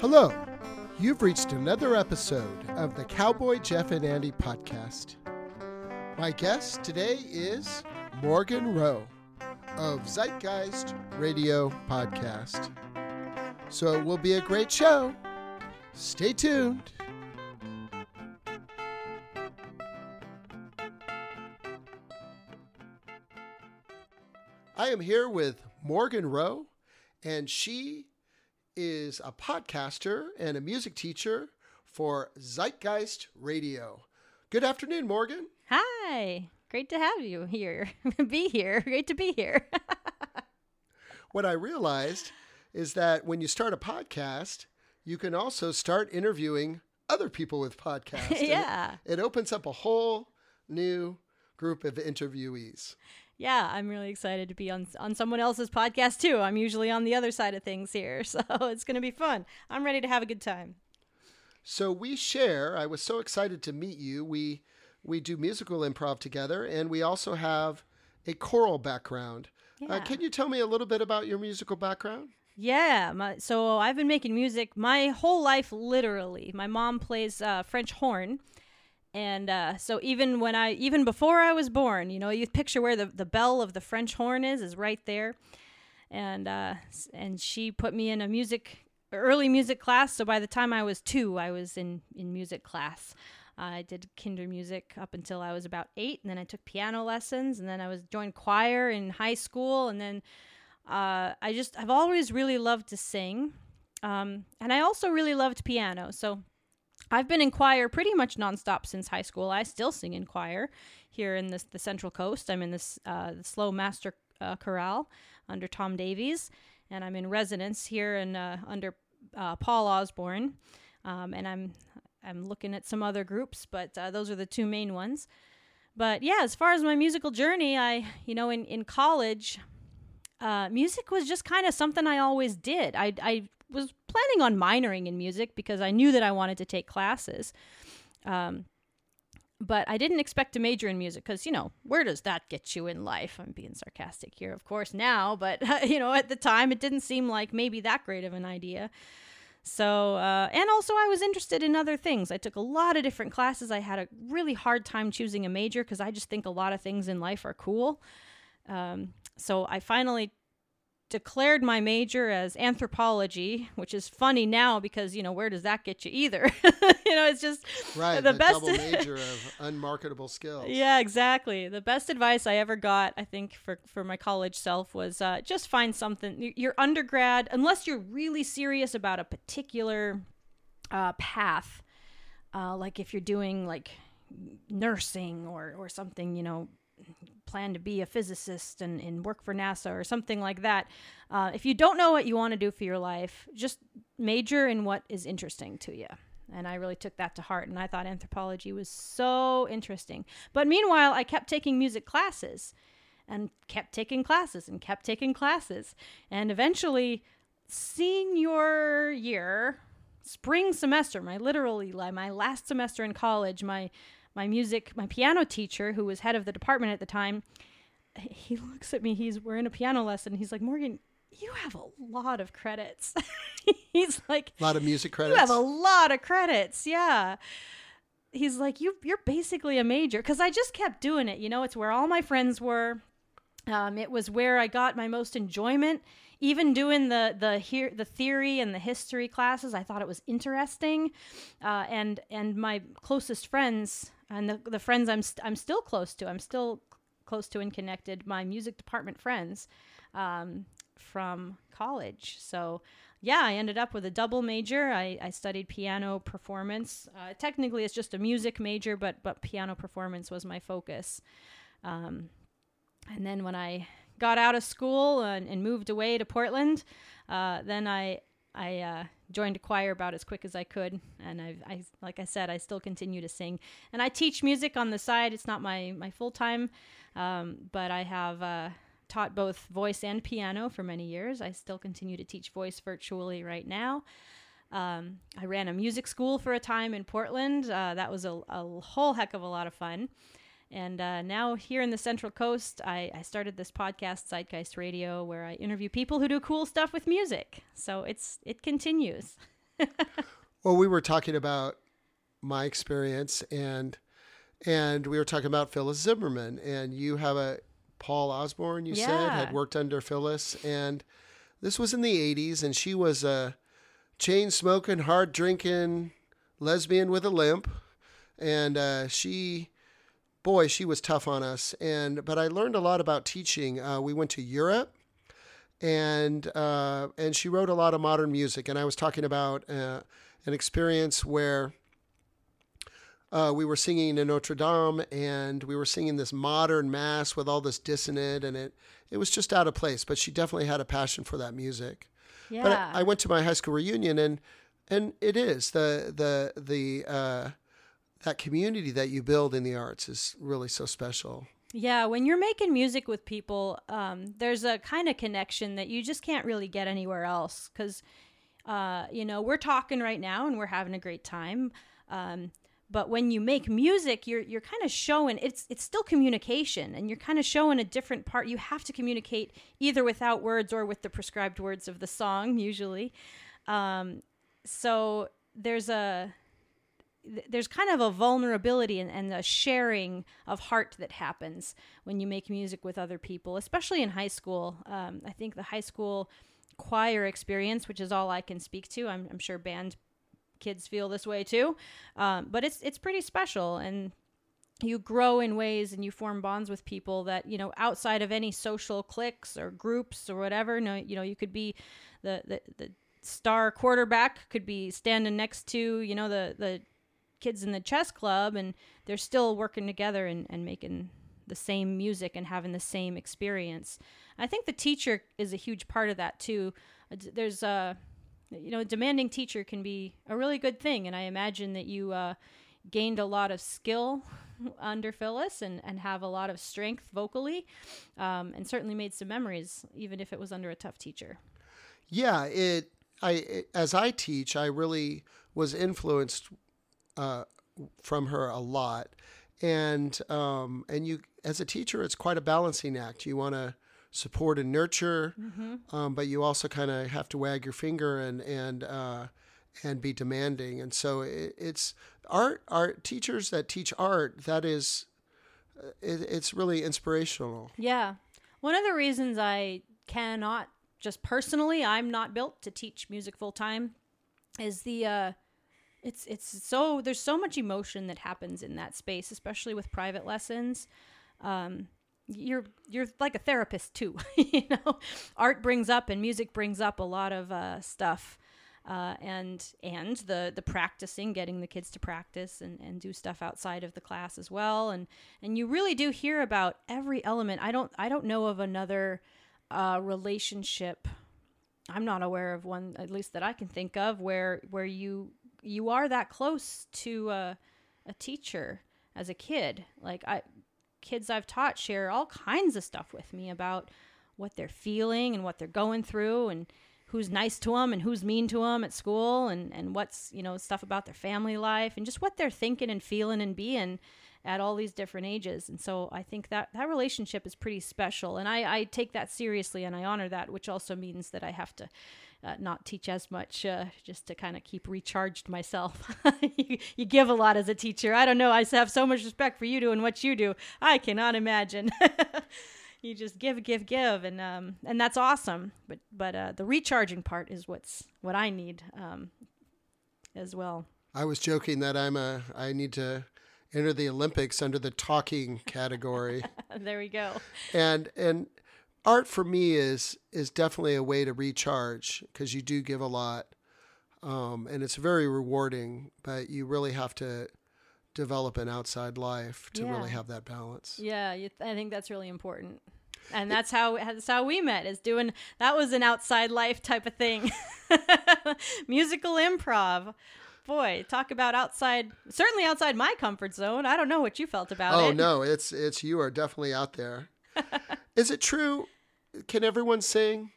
Hello, you've reached another episode of the Cowboy Jeff and Andy podcast. My guest today is Morgan Roe of Zeitgeist Radio Podcast. So it will be a great show. Stay tuned. I am here with Morgan Roe, and she is a podcaster and a music teacher for Zeitgeist Radio. Good afternoon, Morgan. Hi. Great to have you here. be here. Great to be here. what I realized is that when you start a podcast, you can also start interviewing other people with podcasts. yeah. It, it opens up a whole new group of interviewees yeah, I'm really excited to be on on someone else's podcast too. I'm usually on the other side of things here, so it's going to be fun. I'm ready to have a good time. So we share. I was so excited to meet you. We we do musical improv together, and we also have a choral background. Uh, yeah. Uh, can you tell me a little bit about your musical background? Yeah, my, so I've been making music my whole life, literally. My mom plays uh, French horn, and uh, so even when I even before I was born, you know, you picture where the, the bell of the French horn is is right there, and uh, and she put me in a music early music class. So by the time I was two, I was in in music class. I did Kindermusik up until I was about eight, and then I took piano lessons, and then I was joined choir in high school, and then uh, I just I've always really loved to sing, um, and I also really loved piano. So I've been in choir pretty much nonstop since high school. I still sing in choir here in this, the Central Coast. I'm in this uh, the SLO Master uh, Chorale under Tom Davies, and I'm in residence here in uh, under uh, Paul Osborne. Um, and I'm I'm looking at some other groups, but uh, those are the two main ones. But yeah, as far as my musical journey, I you know in in college, uh, music was just kind of something I always did. I I was planning on minoring in music because I knew that I wanted to take classes. Um, but I didn't expect to major in music because, you know, where does that get you in life? I'm being sarcastic here, of course, now, but, you know, at the time it didn't seem like maybe that great of an idea. So, uh, and also I was interested in other things. I took a lot of different classes. I had a really hard time choosing a major because I just think a lot of things in life are cool. Um, so I finally declared my major as anthropology, which is funny now because you know where does that get you either? you know, it's just right the best double major of unmarketable skills. Yeah, exactly. The best advice I ever got, I think, for for my college self was uh, just find something. Your undergrad, unless you're really serious about a particular uh, path, uh, like if you're doing like nursing or or something, you know, plan to be a physicist and, and work for NASA or something like that. Uh, if you don't know what you want to do for your life, just major in what is interesting to you. And I really took that to heart, and I thought anthropology was so interesting. But meanwhile, I kept taking music classes and kept taking classes and kept taking classes. And eventually, senior year, spring semester, my literally my last semester in college, my my music, my piano teacher, who was head of the department at the time, he looks at me. He's we're in a piano lesson. He's like, Morgan, you have a lot of credits. he's like, a lot of music credits. You have a lot of credits. Yeah. He's like, you you're basically a major because I just kept doing it. You know, it's where all my friends were. Um, it was where I got my most enjoyment. Even doing the the here the theory and the history classes, I thought it was interesting. Uh, and and my closest friends and the, the friends I'm, st- I'm still close to, I'm still close to and connected, my music department friends um, from college. So, yeah, I ended up with a double major. I, I studied piano performance. Uh, technically, it's just a music major, but but piano performance was my focus. Um, and then when I got out of school and, and moved away to Portland, uh, then I I uh, joined a choir about as quick as I could, and I, I, like I said, I still continue to sing, and I teach music on the side. It's not my my full time, um, but I have uh, taught both voice and piano for many years. I still continue to teach voice virtually right now. Um, I ran a music school for a time in Portland. Uh, that was a, a whole heck of a lot of fun. And uh, now here in the Central Coast, I, I, started this podcast, Zeitgeist Radio, where I interview people who do cool stuff with music. So it's it continues. well, we were talking about my experience and and we were talking about Phyllis Zimmerman and you have a Paul Osborne you said had worked under Phyllis and this was in the 80s and she was a chain smoking, hard drinking lesbian with a limp and uh, she boy she was tough on us and but I learned a lot about teaching. Uh, we went to Europe and uh, and she wrote a lot of modern music. And I was talking about uh, an experience where uh, we were singing in Notre Dame, and we were singing this modern mass with all this dissonant, and it it was just out of place. But she definitely had a passion for that music. Yeah. But I, I went to my high school reunion, and and it is the the the uh, that community that you build in the arts is really so special. Yeah, when you're making music with people, um, there's a kind of connection that you just can't really get anywhere else. Because, uh, you know, we're talking right now and we're having a great time. Um, but when you make music, you're you're kind of showing it's it's still communication, and you're kind of showing a different part. You have to communicate either without words or with the prescribed words of the song, usually. Um, so there's a th- there's kind of a vulnerability and, and a sharing of heart that happens when you make music with other people, especially in high school. Um, I think the high school choir experience, which is all I can speak to, I'm, I'm sure band kids feel this way too, um, but it's it's pretty special and. You grow in ways and you form bonds with people that you know outside of any social cliques or groups or whatever. No, you know you could be the the, the star quarterback could be standing next to you know the the kids in the chess club and they're still working together and, and making the same music and having the same experience. I think the teacher is a huge part of that too. There's a, you know, a demanding teacher can be a really good thing, and I imagine that you uh, gained a lot of skill under Phyllis and, and have a lot of strength vocally, um, and certainly made some memories, even if it was under a tough teacher. Yeah, it. I it, as I teach, I really was influenced uh, from her a lot, and um, and you as a teacher, it's quite a balancing act. You want to support and nurture, um, but you also kind of have to wag your finger and and uh, and be demanding. And so it, it's art. Art teachers that teach art that is, uh, it, it's really inspirational. Yeah. One of the reasons I cannot just personally, I'm not built to teach music full time is the uh it's it's so there's so much emotion that happens in that space, especially with private lessons. Um you're you're like a therapist too, you know. Art brings up and music brings up a lot of uh stuff. Uh, and and the the practicing, getting the kids to practice and, and do stuff outside of the class as well, and and you really do hear about every element. I don't I don't know of another uh, relationship. I'm not aware of one, at least that I can think of, where where you you are that close to a, a teacher as a kid. Like I, kids I've taught share all kinds of stuff with me about what they're feeling and what they're going through and who's nice to them and who's mean to them at school and, and what's you know stuff about their family life and just what they're thinking and feeling and being at all these different ages and so i think that that relationship is pretty special and i, I take that seriously and i honor that which also means that i have to uh, not teach as much uh, just to kind of keep recharged myself. You, you give a lot as a teacher. I don't know i have so much respect for you doing what you do. I cannot imagine. You just give give give and um and that's awesome. But but uh the recharging part is what's what i need um as well. I was joking that I'm a I need to enter the Olympics under the talking category. there we go. And and art for me is is definitely a way to recharge because you do give a lot. Um, and it's very rewarding, but you really have to develop an outside life to really have that balance. yeah you, i think that's really important and that's how that's how we met is doing that was an outside life type of thing musical improv boy talk about outside certainly outside my comfort zone i don't know what you felt about Oh it Oh no, it's it's you are definitely out there. is it true? Can everyone sing?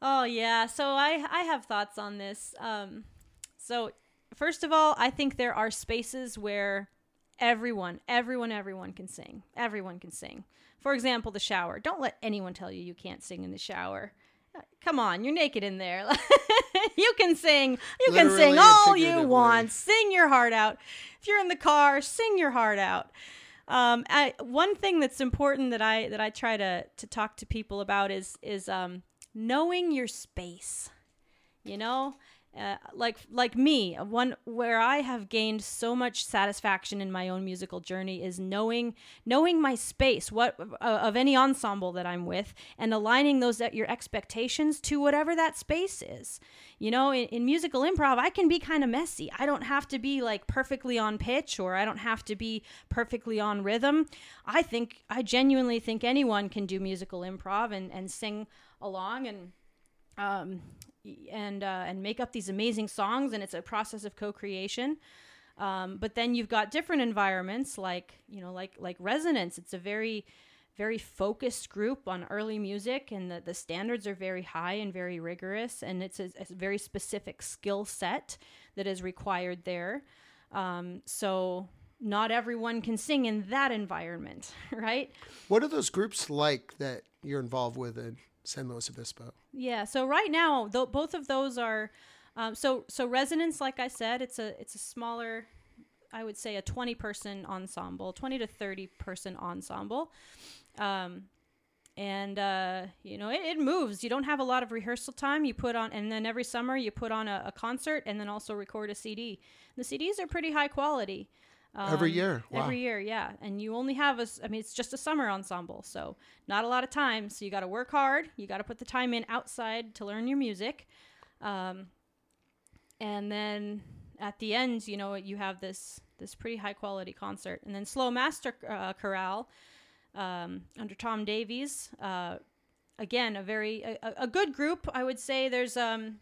Oh yeah, so I I have thoughts on this. Um, so first of all, I think there are spaces where everyone, everyone, everyone can sing. Everyone can sing. For example, the shower. Don't let anyone tell you you can't sing in the shower. come on, you're naked in there. you can sing. You can sing all you want. Sing your heart out. If you're in the car, sing your heart out. Um, I, one thing that's important that I that I try to to talk to people about is is um, knowing your space. You know, uh, like like me, one where I have gained so much satisfaction in my own musical journey is knowing knowing my space, what uh, of any ensemble that I'm with, and aligning those your expectations to whatever that space is. You know, in, in musical improv, I can be kind of messy. I don't have to be like perfectly on pitch, or I don't have to be perfectly on rhythm. I think I genuinely think anyone can do musical improv and and sing along and um, and uh, and make up these amazing songs, and it's a process of co-creation. Um, but then you've got different environments, like you know, like like Resonance. It's a very very focused group on early music, and the, the standards are very high and very rigorous, and it's a, a very specific skill set that is required there. Um, so not everyone can sing in that environment, right? What are those groups like that you're involved with in San Luis Obispo? Yeah. So right now, though, both of those are. Um, so so resonance, like I said, it's a it's a smaller, I would say a twenty person ensemble, twenty to thirty person ensemble, um, and uh, you know it, it moves. You don't have a lot of rehearsal time. You put on, and then every summer you put on a, a concert, and then also record a CD. The CDs are pretty high quality. Every Um, year? Wow. Every year, yeah. And you only have a, I mean, it's just a summer ensemble, so not a lot of time. So you got to work hard. You got to put the time in outside to learn your music. Um, and then at the end, you know, you have this this pretty high quality concert. And then SLO Master uh, Chorale um, under Tom Davies. Uh, again, a very a- a good group. I would say there's um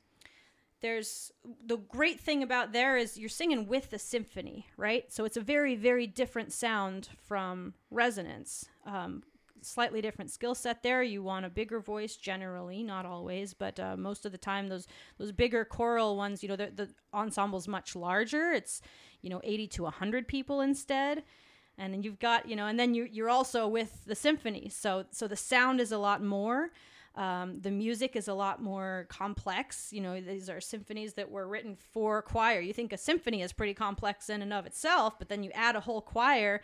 there's the great thing about there is you're singing with the symphony, right? So it's a very, very different sound from resonance. Um, slightly different skill set there. You want a bigger voice generally, not always, but uh, most of the time those those bigger choral ones, you know, the, ensemble's much larger. It's you know 80 to 100 people instead. And then you've got, you know, and then you, you're also with the symphony. So, so the sound is a lot more. Um, the music is a lot more complex. You know, these are symphonies that were written for choir. You think a symphony is pretty complex in and of itself, but then you add a whole choir,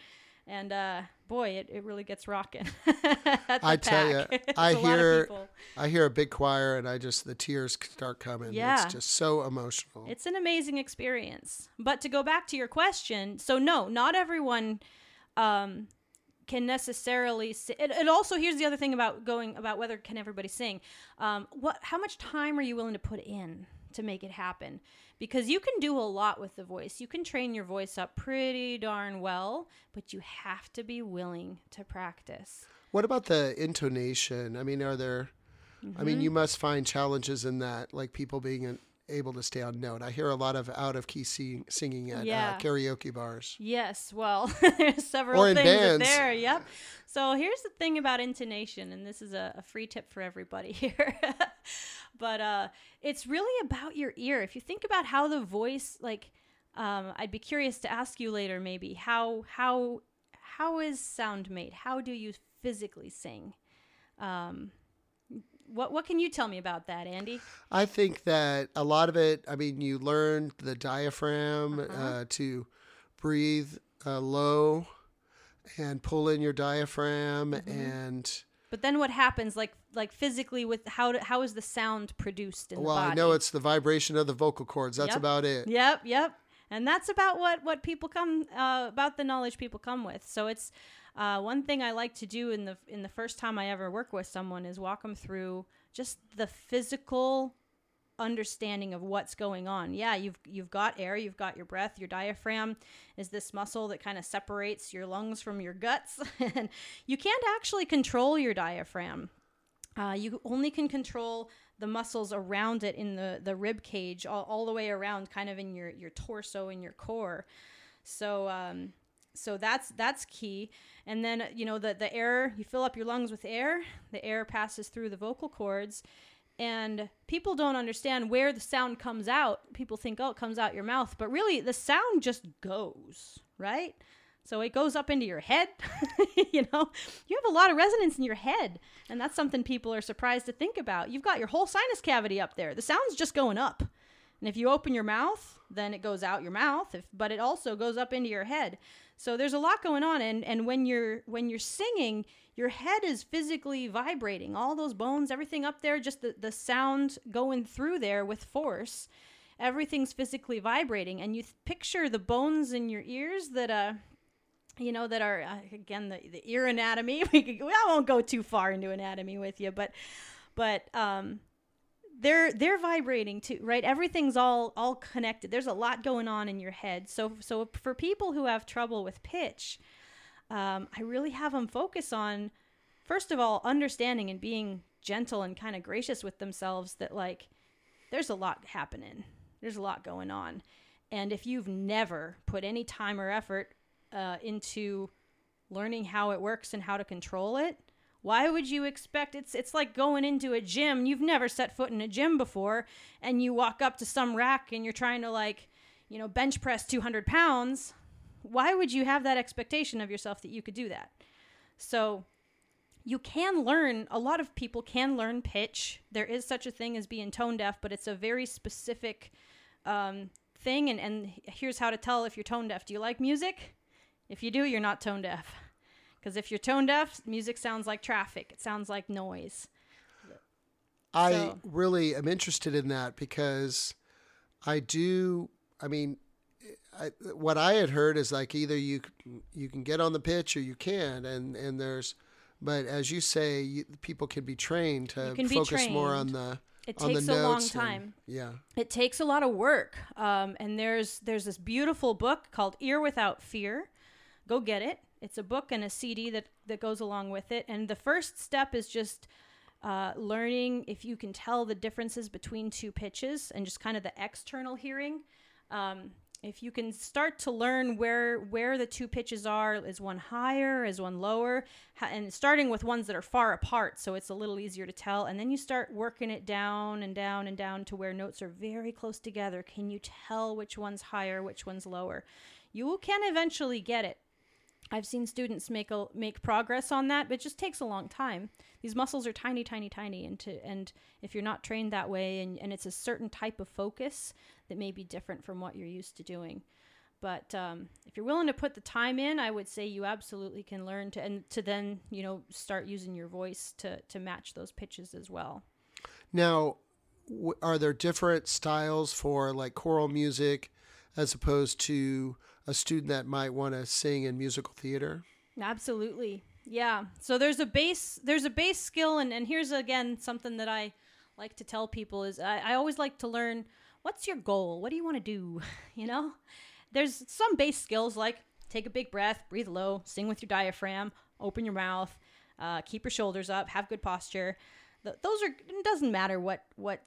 and uh, boy, it, it really gets rocking. I tell you, I a lot of hear. I hear a big choir and I just the tears start coming. Yeah. It's just so emotional. It's an amazing experience. But to go back to your question, so no, not everyone um, can necessarily. Si- it, it also here's the other thing about going about whether can everybody sing. Um, what? How much time are you willing to put in to make it happen? Because you can do a lot with the voice. You can train your voice up pretty darn well, but you have to be willing to practice. What about the intonation? I mean, are there? I Mm-hmm. mean, you must find challenges in that, like people being an- able to stay on note. I hear a lot of out of key sing- singing at Yeah. uh, karaoke bars. Yes, well, there's several Or in things bands. there. Yep. So here's the thing about intonation, and this is a, a free tip for everybody here. but uh, it's really about your ear. If you think about how the voice, like, um, I'd be curious to ask you later, maybe how how how is sound made? How do you physically sing? Um, what what can you tell me about that, Andy? I think that a lot of it. I mean, you learn the diaphragm Uh-huh. uh, to breathe uh, low and pull in your diaphragm Mm-hmm. and. But then what happens, like like physically, with how how is the sound produced in Well, the body? I know it's the vibration of the vocal cords. That's Yep. about it. Yep, yep. And that's about what what people come uh, about the knowledge people come with. So it's uh, one thing I like to do in the in the first time I ever work with someone is walk them through just the physical understanding of what's going on. Yeah, you've you've got air, you've got your breath, your diaphragm is this muscle that kind of separates your lungs from your guts, and you can't actually control your diaphragm. Uh, you only can control the muscles around it in the, the rib cage, all, all the way around, kind of in your, your torso and your core. So um, so that's that's key. And then you know the the air, you fill up your lungs with air. The air passes through the vocal cords, and people don't understand where the sound comes out. People think, oh, it comes out your mouth, but really the sound just goes right. So it goes up into your head. you know, you have a lot of resonance in your head. And that's something people are surprised to think about. You've got your whole sinus cavity up there. The sound's just going up. And if you open your mouth, then it goes out your mouth, if, but it also goes up into your head. So there's a lot going on and and when you're when you're singing, your head is physically vibrating. All those bones, everything up there, just the, the sound going through there with force. Everything's physically vibrating and you th- picture the bones in your ears that uh you know that are uh, again the, the ear anatomy we could, i won't go too far into anatomy with you but but um they're they're vibrating too right? Everything's all all connected. There's a lot going on in your head. So so for people who have trouble with pitch um, i really have them focus on first of all understanding and being gentle and kind of gracious with themselves that like there's a lot happening. There's a lot going on. And if you've never put any time or effort uh, into learning how it works and how to control it why would you expect it's it's like going into a gym. You've never set foot in a gym before and you walk up to some rack and you're trying to like, you know, bench press 200 pounds. Why would you have that expectation of yourself that you could do that? So you can learn a lot of people can learn pitch there is such a thing as being tone deaf but it's a very specific um, thing and, and here's how to tell if you're tone deaf do you like music if you do you're not tone deaf because if you're tone deaf, music sounds like traffic. It sounds like noise. I so. really am interested in that because I do. I mean, I, what I had heard is like either you you can get on the pitch or you can, and and there's, but as you say, you, people can be trained to focus trained. more on the. It takes a long time. And, yeah, it takes a lot of work. Um, and there's there's this beautiful book called Ear Without Fear. Go get it. It's a book and a CD that that goes along with it. And the first step is just uh, learning if you can tell the differences between two pitches and just kind of the external hearing. Um, if you can start to learn where where the two pitches are, is one higher, is one lower, and starting with ones that are far apart, so it's a little easier to tell. And then you start working it down and down and down to where notes are very close together. Can you tell which one's higher, which one's lower? You can eventually get it. I've seen students make a make progress on that, but it just takes a long time. These muscles are tiny, tiny, tiny, and to, and if you're not trained that way, and, and it's a certain type of focus that may be different from what you're used to doing. But um, if you're willing to put the time in, I would say you absolutely can learn to and to then you know start using your voice to to match those pitches as well. Now, w- are there different styles for like choral music as opposed to a student that might want to sing in musical theater? Absolutely. Yeah. So there's a base there's a base skill and, and here's again something that I like to tell people is I, I always like to learn what's your goal? What do you want to do? you know? There's some base skills like take a big breath, breathe low, sing with your diaphragm, open your mouth, uh, keep your shoulders up, have good posture. those are it doesn't matter what what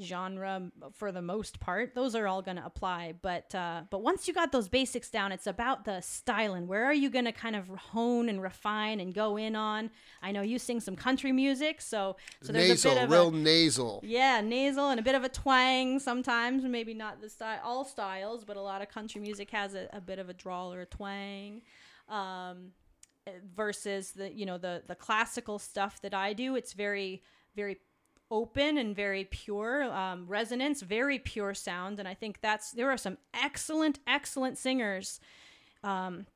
genre for the most part. Those are all going to apply, but uh, but once you got those basics down, it's about the styling. Where are you going to kind of hone and refine and go in on? I know you sing some country music, so so there's nasal, a bit of real a, nasal. Yeah, nasal and a bit of a twang sometimes. Maybe not the style, all styles, but a lot of country music has a, a bit of a drawl or a twang. Um, versus the you know the the classical stuff that I do, it's very very open and very pure um, resonance, very pure sound. And I think that's there are some excellent, excellent singers. Um,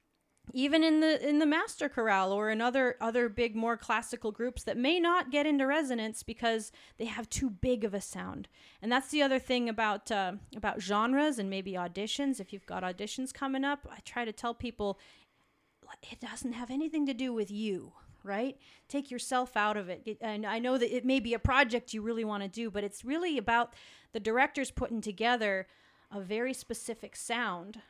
even in the in the master chorale or in other other big more classical groups that may not get into resonance because they have too big of a sound and that's the other thing about uh, about genres and maybe auditions if you've got auditions coming up i try to tell people it doesn't have anything to do with you right? Take yourself out of it. And I know that it may be a project you really want to do, but it's really about the directors putting together a very specific sound.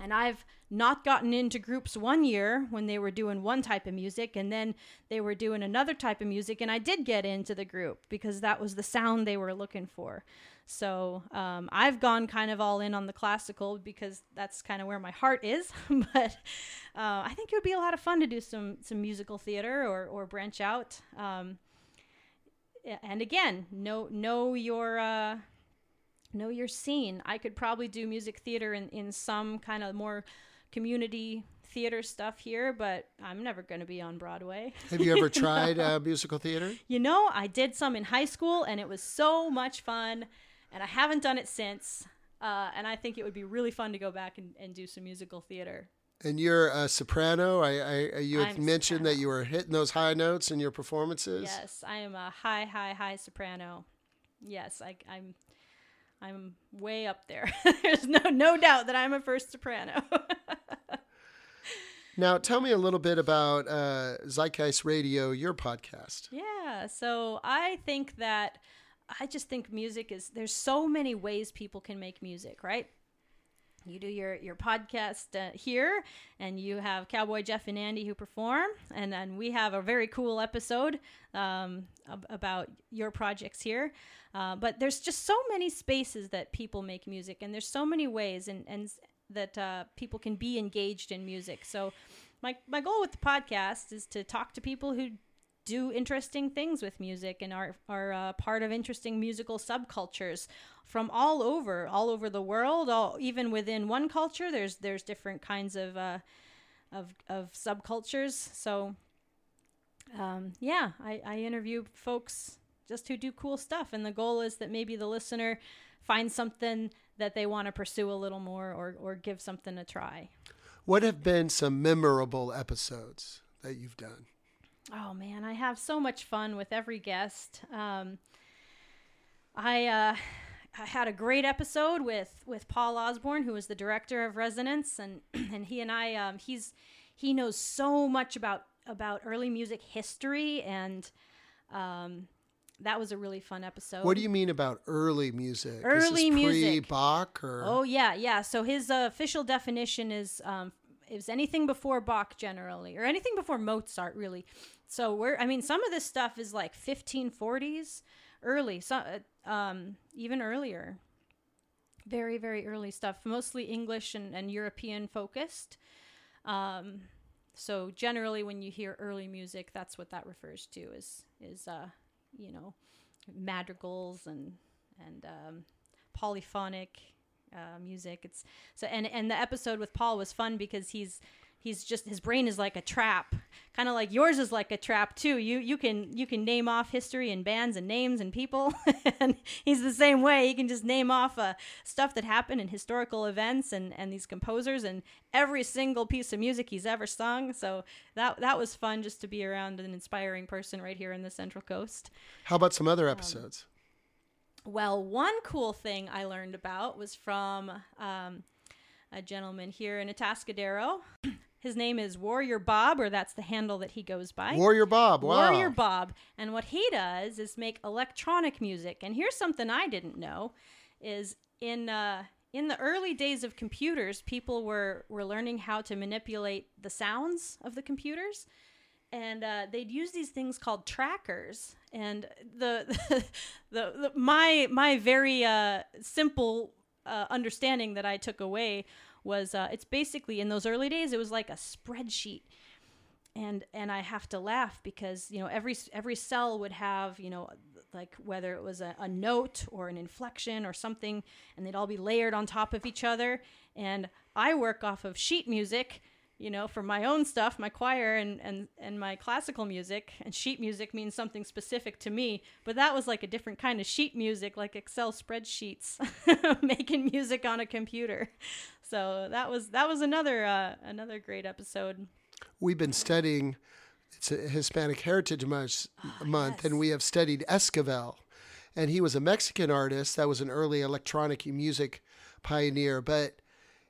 And I've not gotten into groups one year when they were doing one type of music and then they were doing another type of music. And I did get into the group because that was the sound they were looking for. So um, I've gone kind of all in on the classical because that's kind of where my heart is. but uh, I think it would be a lot of fun to do some some musical theater or or branch out. Um, and again, know know your uh, know your scene. I could probably do music theater in in some kind of more community theater stuff here, but I'm never going to be on Broadway. Have you ever tried uh, musical theater? You know, I did some in high school, and it was so much fun, and I haven't done it since. Uh, and I think it would be really fun to go back and, and do some musical theater. And you're a soprano. I, I you had I'm mentioned soprano. that you were hitting those high notes in your performances. Yes, I am a high, high, high soprano. Yes, I, I'm, I'm way up there. There's no no doubt that I'm a first soprano. Now, tell me a little bit about uh, Zeitgeist Radio, your podcast. yeah, so I think that I just think music is there's so many ways people can make music, right? You do your your podcast uh, here, and you have Cowboy Jeff and Andy who perform, and then we have a very cool episode um, ab- about your projects here. Uh, but there's just so many spaces that people make music, and there's so many ways, and and that uh, people can be engaged in music. So, my my goal with the podcast is to talk to people who do interesting things with music and are are uh, part of interesting musical subcultures from all over all over the world all even within one culture there's there's different kinds of uh, of of subcultures so um, yeah I, I interview folks just who do cool stuff and the goal is that maybe the listener finds something that they want to pursue a little more or, or give something a try What have been some memorable episodes that you've done? Oh man, I have so much fun with every guest. Um, I uh, I had a great episode with with Paul Osborne, who is the director of Resonance, and and he and I um, he's he knows so much about about early music history, and um, that was a really fun episode. What do you mean about early music? Early music. Pre-Bach or Oh yeah, yeah. So his uh, official definition is um, is anything before Bach generally, or anything before Mozart really. So we're I mean some of this stuff is like 1540s, early, so, uh, um, even earlier. Very very early stuff, mostly English and, and European focused. Um, so generally, when you hear early music, that's what that refers to is is uh, you know madrigals and and um, polyphonic uh, music. It's so and and the episode with Paul was fun because he's he's just his brain is like a trap, kind of like yours is like a trap too. You you can you can name off history and bands and names and people, and he's the same way. He can just name off uh, stuff that happened in historical events and and these composers and every single piece of music he's ever sung. So that that was fun just to be around an inspiring person right here in the Central Coast. how about some Um, other episodes? Well, one cool thing I learned about was from um, a gentleman here in Atascadero. His name is Warrior Bob, or that's the handle that he goes by. Warrior Bob. Wow. Warrior Bob. And what he does is make electronic music. And here's something I didn't know is in uh, in the early days of computers, people were, were learning how to manipulate the sounds of the computers. And uh, they'd use these things called trackers. And the, the, the my my very uh, simple uh, understanding that I took away was uh, it's basically in those early days it was like a spreadsheet. And and I have to laugh because you know every every cell would have you know like whether it was a, a note or an inflection or something and they'd all be layered on top of each other. And I work off of sheet music you know for my own stuff my choir and and and my classical music and sheet music means something specific to me but that was like a different kind of sheet music like excel spreadsheets making music on a computer so that was that was another uh, another great episode We've been studying. It's a Hispanic Heritage Month, month yes. and we have studied Esquivel, and he was a Mexican artist that was an early electronic music pioneer, but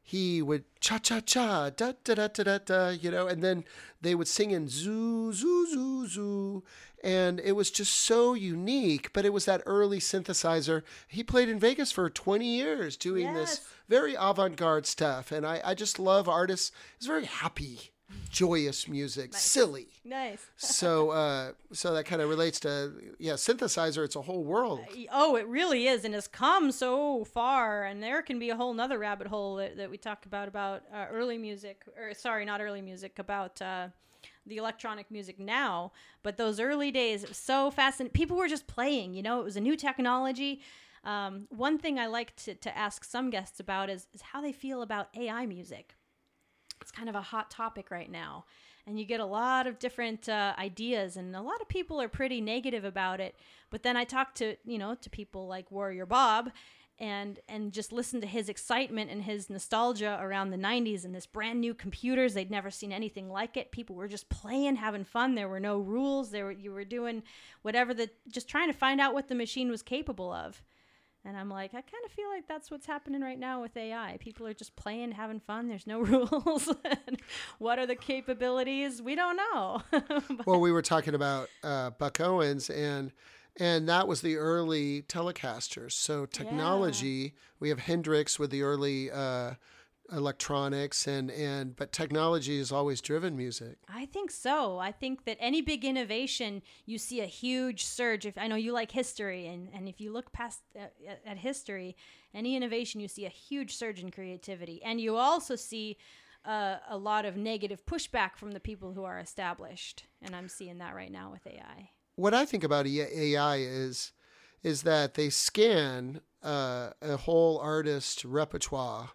he would cha cha cha da da da da da da you know and then they would sing in zoo zoo zoo zoo. And it was just so unique but it was that early synthesizer. He played in vegas for 20 years doing this very avant-garde stuff. And i, I just love artists. It's very happy joyous music silly nice so uh so that kind of relates to yeah synthesizer it's a whole world Oh, it really is, and it's come so far. And there can be a whole nother rabbit hole that, that we talk about about uh, early music, or sorry, not early music, about uh, the electronic music now. But those early days, it was so fascinating. People were just playing. You know, it was a new technology. Um, one thing I like to, to ask some guests about is, is how they feel about AI music. It's kind of a hot topic right now. And you get a lot of different uh, ideas, and a lot of people are pretty negative about it. But then I talk to you know to people like Warrior Bob, and and just listen to his excitement and his nostalgia around the 90s and this brand new computers. They'd never seen anything like it. People were just playing having fun. There were no rules. There were you were doing whatever the just trying to find out what the machine was capable of and i'm like i kind of feel like that's what's happening right now with ai people are just playing having fun. There's no rules. What are the capabilities? We don't know. Well we were talking about uh, buck owens and and that was the early telecasters. So technology, yeah. we have Hendrix with the early uh, electronics, and and but technology has always driven music. I think so. I think that any big innovation, you see a huge surge. If I know you like history, and and if you look past uh, at history, any innovation, you see a huge surge in creativity, and you also see. Uh, a lot of negative pushback from the people who are established, and I'm seeing that right now with AI what I think about AI is is that they scan uh, a whole artist repertoire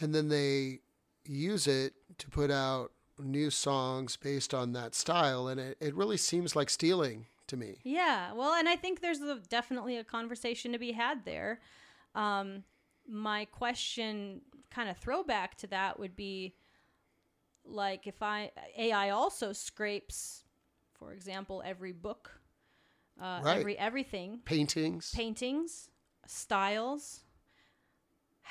and then they use it to put out new songs based on that style and it, it really seems like stealing to me yeah well and i think there's a, definitely a conversation to be had there um, my question kind of throwback to that would be like if i ai also scrapes for example, every book, uh, right. every everything, paintings, paintings, styles.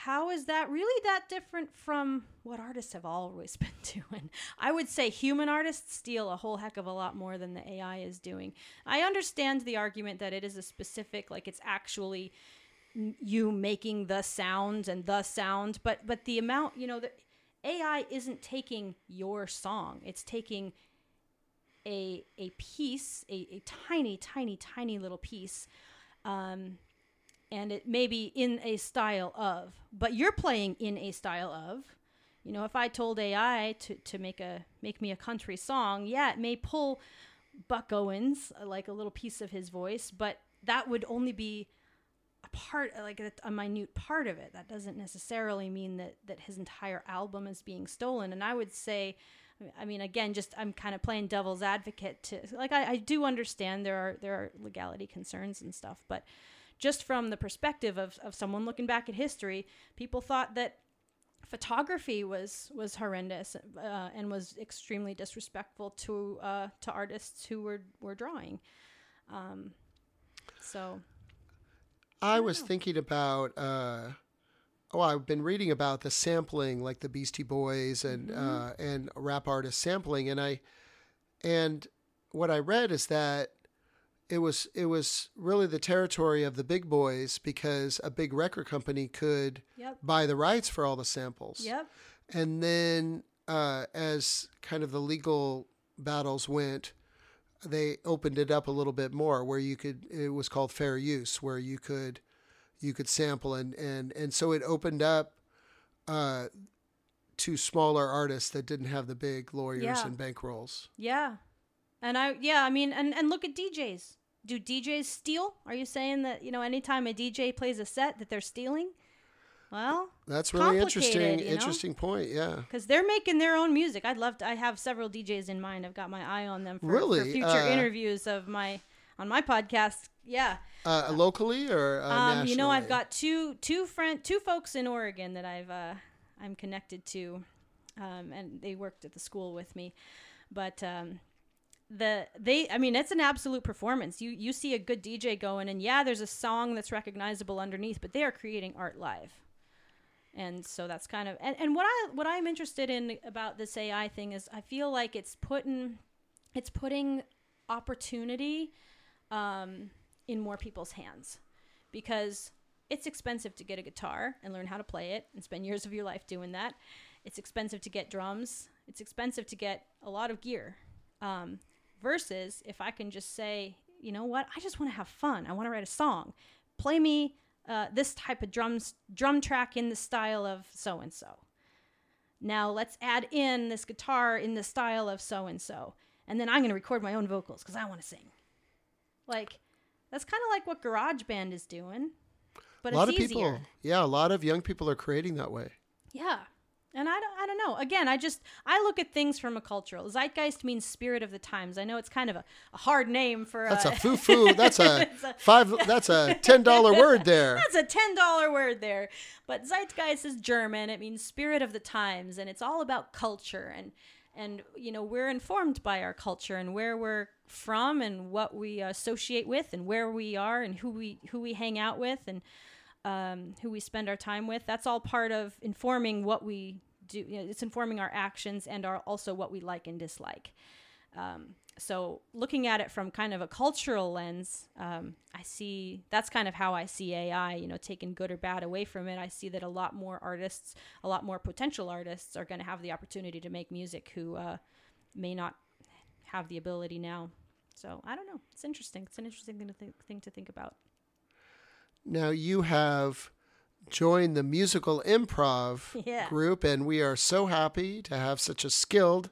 How is that really that different from what artists have always been doing? I would say human artists steal a whole heck of a lot more than the AI is doing. I understand the argument that it is a specific, like it's actually you making the sounds and the sound, but but the amount, you know, the AI isn't taking your song; it's taking a a piece, a, a tiny, tiny, tiny little piece, um, and it may be in a style of, but you're playing in a style of. You know, if I told AI to, to make a make me a country song, yeah, it may pull Buck Owens uh, like a little piece of his voice, but that would only be a part like a, a, minute part of it that doesn't necessarily mean that that his entire album is being stolen and i would say I mean, again, just I'm kind of playing devil's advocate to like I, I do understand there are there are legality concerns and stuff, but just from the perspective of, of someone looking back at history, people thought that photography was was horrendous uh, and was extremely disrespectful to uh, to artists who were were drawing. Um, so, I, I was know. thinking about. Uh, oh, I've been reading about the sampling, like the Beastie Boys and mm-hmm. uh, and rap artists sampling, and I and what I read is that it was it was really the territory of the big boys because a big record company could yep. buy the rights for all the samples. Yep. And then uh, as kind of the legal battles went, they opened it up a little bit more where you could it was called fair use where you could you could sample and and and so it opened up uh, to smaller artists that didn't have the big lawyers yeah. and bankrolls. Yeah, and I yeah I mean and and look at DJs. Do DJs steal? Are you saying that you know anytime a DJ plays a set that they're stealing? Well, that's really interesting. You know? Interesting point. Yeah, because they're making their own music. I'd love to. I have several DJs in mind. I've got my eye on them for, really? for future uh, interviews of my on my podcast. Yeah. Uh, locally or uh, um, you know, I've got two two friend two folks in Oregon that I've uh, I'm connected to, um, and they worked at the school with me, but. Um, the they I mean it's an absolute performance. You you see a good DJ going and yeah, there's a song that's recognizable underneath, but they are creating art live. And so that's kind of and, and what I what I'm interested in about this AI thing is I feel like it's putting it's putting opportunity um, in more people's hands because it's expensive to get a guitar and learn how to play it and spend years of your life doing that. It's expensive to get drums. It's expensive to get a lot of gear. Um, versus if I can just say, you know what, I just want to have fun. I want to write a song. Play me uh, this type of drums drum track in the style of so and so. Now let's add in this guitar in the style of so and so, and then I'm going to record my own vocals because I want to sing. Like that's kind of like what GarageBand is doing, but a lot of easier. people, yeah, a lot of young people are creating that way. Yeah, And I don't, I don't know. Again, I just I look at things from a cultural. Zeitgeist means spirit of the times. I know it's kind of a, a hard name for. That's uh, a foo foo. That's a a- five. That's a ten dollar word there. That's a ten dollar word there. But Zeitgeist is German. It means spirit of the times, and it's all about culture and and you know we're informed by our culture and where we're from and what we associate with and where we are and who we who we hang out with and um, who we spend our time with. That's all part of informing what we do. You know, it's informing our actions and our also what we like and dislike. Um, so looking at it from kind of a cultural lens, um, I see that's kind of how I see AI. You know, taking good or bad away from it, I see that a lot more artists, a lot more potential artists, are going to have the opportunity to make music who uh, may not have the ability now. So I don't know. It's interesting. It's an interesting thing to thing to think about. Now you have joined the musical improv Yeah. group, and we are so happy to have such a skilled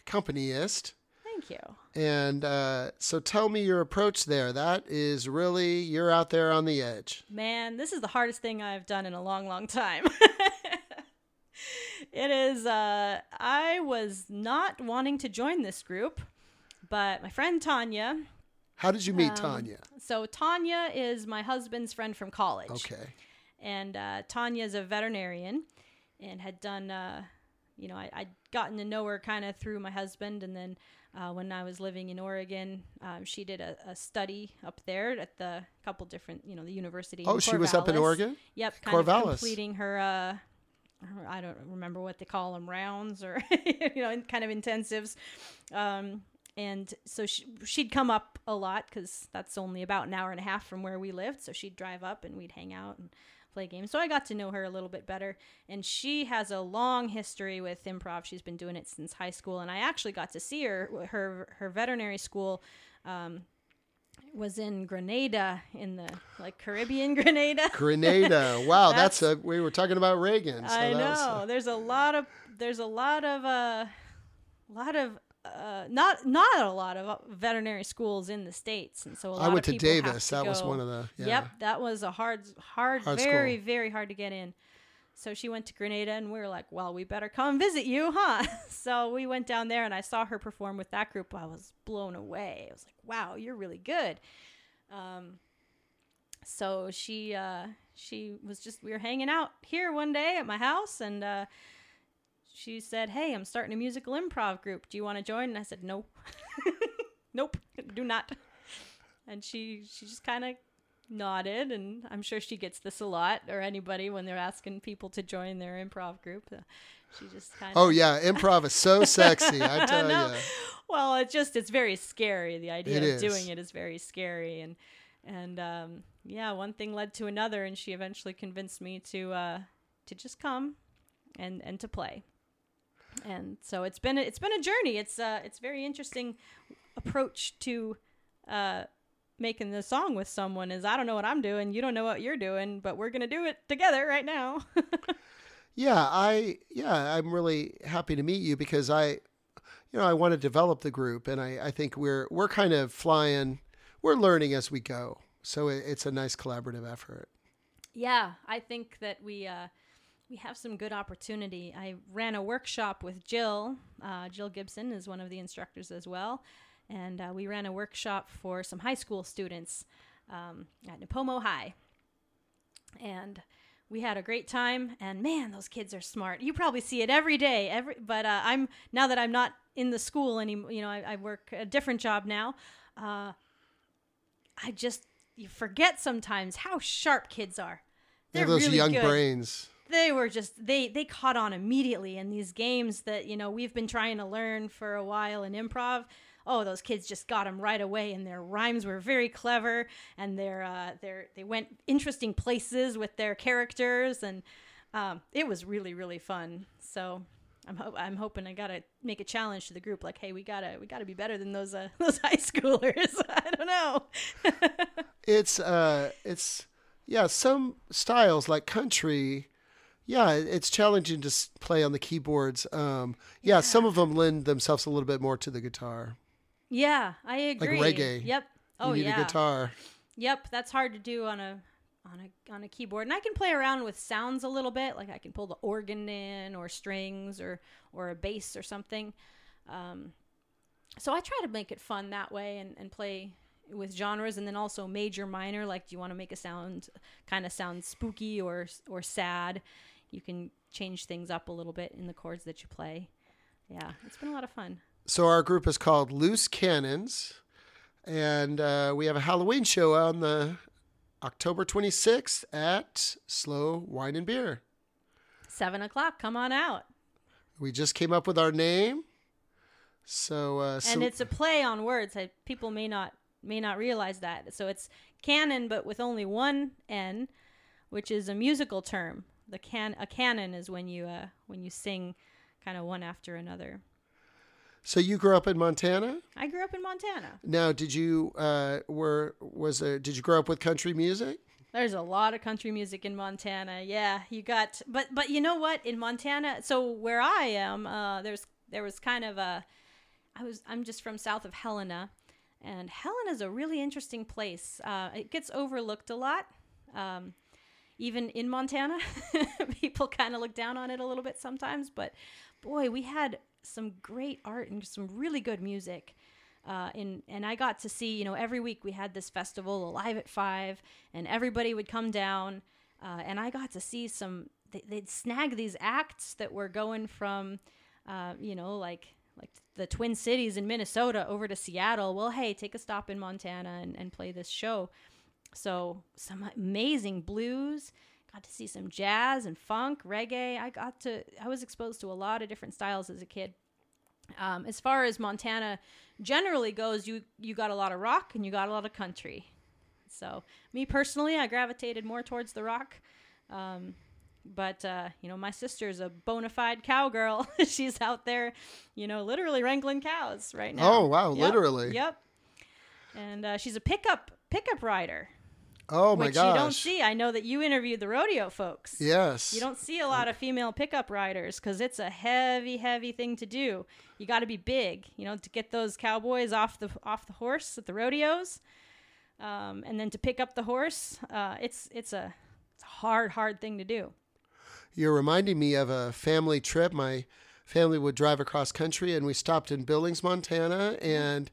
accompanist. Thank you. And uh, so, tell me your approach there. That is really you're out there on the edge. Man, this is the hardest thing I've done in a long, long time. it is, uh, I was not wanting to join this group, but my friend Tanya, How did you meet Um, Tanya? so Tanya is my husband's friend from college. Okay. And uh, Tanya is a veterinarian and had done, uh, you know, I, I'd gotten to know her kind of through my husband. And then uh, when I was living in Oregon, um, she did a, a study up there at the couple different, you know, the university. Oh, she was up in Oregon. Yep, kind of Corvallis. completing her. Uh, I don't remember what they call them, rounds or you know, in kind of intensives. Um, and so she, she'd come up a lot because that's only about an hour and a half from where we lived. So she'd drive up and we'd hang out and play games. So I got to know her a little bit better. And she has a long history with improv. She's been doing it since high school. And I actually got to see her. Her her veterinary school. Um, was in Grenada in the like Caribbean Grenada. Grenada. Wow, that's, That's- a. We were talking about Reagan. So I know. a- there's a lot of there's a lot of uh lot of uh not not a lot of uh, veterinary schools in the states and so a lot I went to Davis. to That was one of the. Yeah. Yep, that was a hard hard, Hard very school. very hard to get in. So she went to Grenada and we were like, "Well, we better come visit you, huh?" so we went down there and I saw her perform with that group. I was blown away. I was like, "Wow, you're really good." Um so she uh she was just we were hanging out here one day at my house and uh she said hey i'm starting a musical improv group do you want to join and i said no nope do not and she she just kind of nodded and i'm sure she gets this a lot or anybody when they're asking people to join their improv group uh, she just kind of Oh yeah, improv is so sexy. I tell know. you. well it's just it's very scary the idea It of is. doing it is very scary and and um, yeah one thing led to another and she eventually convinced me to uh, to just come and and to play and so it's been a, it's been a journey it's uh it's very interesting approach to uh making the song with someone is i don't know what i'm doing you don't know what you're doing but we're gonna do it together right now Yeah, I yeah, I'm really happy to meet you because I, you know, I want to develop the group, and I, I think we're we're kind of flying, we're learning as we go. So it, it's a nice collaborative effort. Yeah, I think that we uh, we have some good opportunity. I ran a workshop with Jill. Uh, Jill Gibson is one of the instructors as well, and uh, we ran a workshop for some high school students um, at Nipomo High, and we had a great time. And man, those kids are smart. You probably see it every day. Every but uh, I'm now that I'm not in the school anymore. You know, I, I work a different job now. Uh, I just you forget sometimes how sharp kids are. They They're have those really young good. brains. They were just they they caught on immediately in these games that you know we've been trying to learn for a while in improv. Oh, those kids just got them right away, and their rhymes were very clever, and their uh, their they went interesting places with their characters, and um, it was really really fun. So I'm ho- I'm hoping I gotta make a challenge to the group, like, hey, we gotta we gotta be better than those uh, those high schoolers. I don't know. It's uh, it's yeah, some styles like country. Yeah, it's challenging to play on the keyboards. Um, yeah, some of them lend themselves a little bit more to the guitar. yeah, I agree. Like reggae. Yep. Oh you need yeah. a guitar. Yep, that's hard to do on a on a on a keyboard, and I can play around with sounds a little bit. Like I can pull the organ in, or strings, or or a bass or something. Um, so I try to make it fun that way, and, and play with genres, and then also major, minor. Like, do you want to make a sound kind of sound spooky or or sad? You can change things up a little bit in the chords that you play. Yeah, it's been a lot of fun. So our group is called Loose Cannons, and uh, we have a Halloween show on the October 26th at SLO Wine and Beer. Seven o'clock. Come on out. We just came up with our name. So, uh, and it's a play on words. People may not may not realize that. So it's canon, but with only one N, which is a musical term. The can a canon is when you uh, when you sing kind of one after another. So you grew up in Montana? I grew up in Montana. Now, did you uh, were was there, did you grow up with country music? There's a lot of country music in Montana. Yeah, you got but but you know what in Montana? So where I am, uh, there's there was kind of a I was I'm just from south of Helena, and Helena is a really interesting place. Uh, it gets overlooked a lot. Um, even in Montana, people kind of look down on it a little bit sometimes. But boy, we had some great art and some really good music. Uh, and and I got to see, you know, every week we had this festival, Alive at Five, and everybody would come down, uh, and I got to see some. They, would snag these acts that were going from, uh, you know, like like the Twin Cities in Minnesota over to Seattle. Well, hey, take a stop in Montana and, and play this show. So some amazing blues. Got to see some jazz and funk, reggae. I got to. I was exposed to a lot of different styles as a kid. Um, as far as Montana generally goes, you you got a lot of rock and you got a lot of country. So me personally, I gravitated more towards the rock. Um, but uh, you know, my sister's a bona fide cowgirl. She's out there, you know, literally wrangling cows right now. Oh wow, yep, literally. Yep. And uh, she's a pickup pickup rider. Oh my which gosh. you don't see. I know that you interviewed the rodeo folks. Yes. You don't see a lot of female pickup riders because it's a heavy, heavy thing to do. You got to be big, you know, to get those cowboys off the off the horse at the rodeos, um, and then to pick up the horse. Uh, it's it's a it's a hard, hard thing to do. You're reminding me of a family trip. My family would drive across country, and we stopped in Billings, Montana, and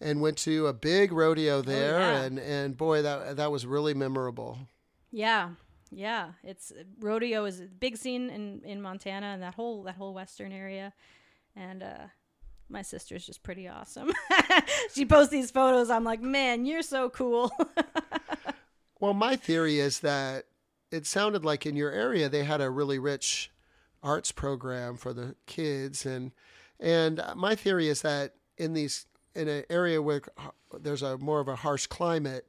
and went to a big rodeo there, oh, yeah. and and boy, that that was really memorable. Yeah, yeah. It's rodeo is a big scene in in Montana and that whole that whole western area, and uh, my sister's just pretty awesome. she posts these photos. I'm like, man, you're so cool. well, my theory is that it sounded like in your area they had a really rich arts program for the kids and and my theory is that in these in an area where there's a more of a harsh climate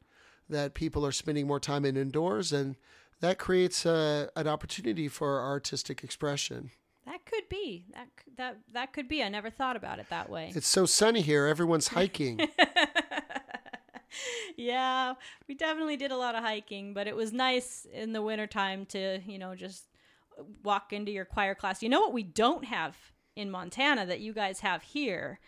that people are spending more time in indoors and that creates a, an opportunity for artistic expression. That could be. That that that could be. I never thought about it that way. It's so sunny here everyone's hiking. Yeah, we definitely did a lot of hiking, but it was nice in the wintertime to, you know, just uh, walk into your choir class. You know what we don't have in Montana that you guys have here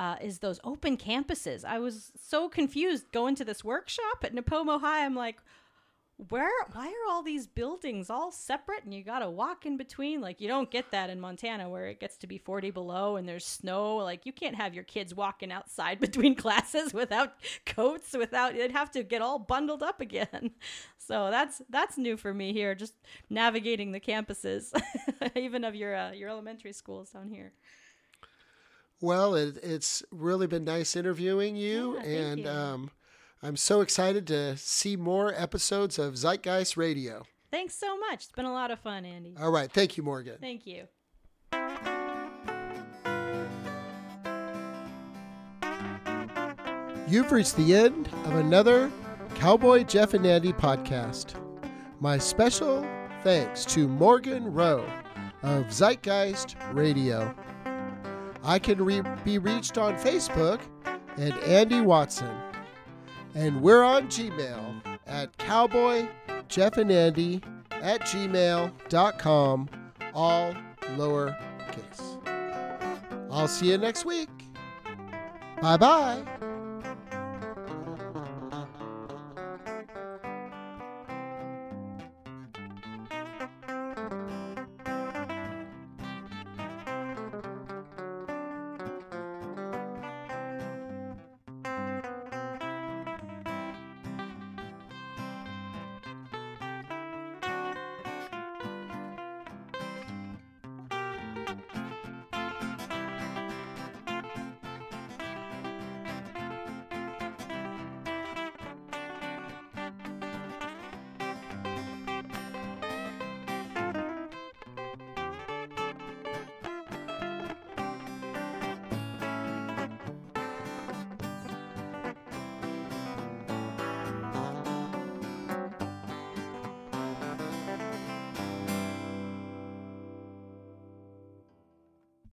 uh, is those open campuses. I was so confused going to this workshop at Nipomo High. I'm like, where why are all these buildings all separate? And you got to walk in between. Like you don't get that in Montana where it gets to be 40 below and there's snow. Like you can't have your kids walking outside between classes without coats without they'd have to get all bundled up again. So that's that's new for me here just navigating the campuses even of your uh, your elementary schools down here well it, it's really been nice interviewing you yeah, and you. um I'm so excited to see more episodes of Zeitgeist Radio. Thanks so much. It's been a lot of fun, Andy. All right. Thank you, Morgan. Thank you. You've reached the end of another Cowboy Jeff and Andy podcast. My special thanks to Morgan Roe of Zeitgeist Radio. I can re- be reached on Facebook at Andy Watson. And we're on Gmail at Cowboy Jeff and Andy at gmail.com, all lowercase. I'll see you next week. Bye bye.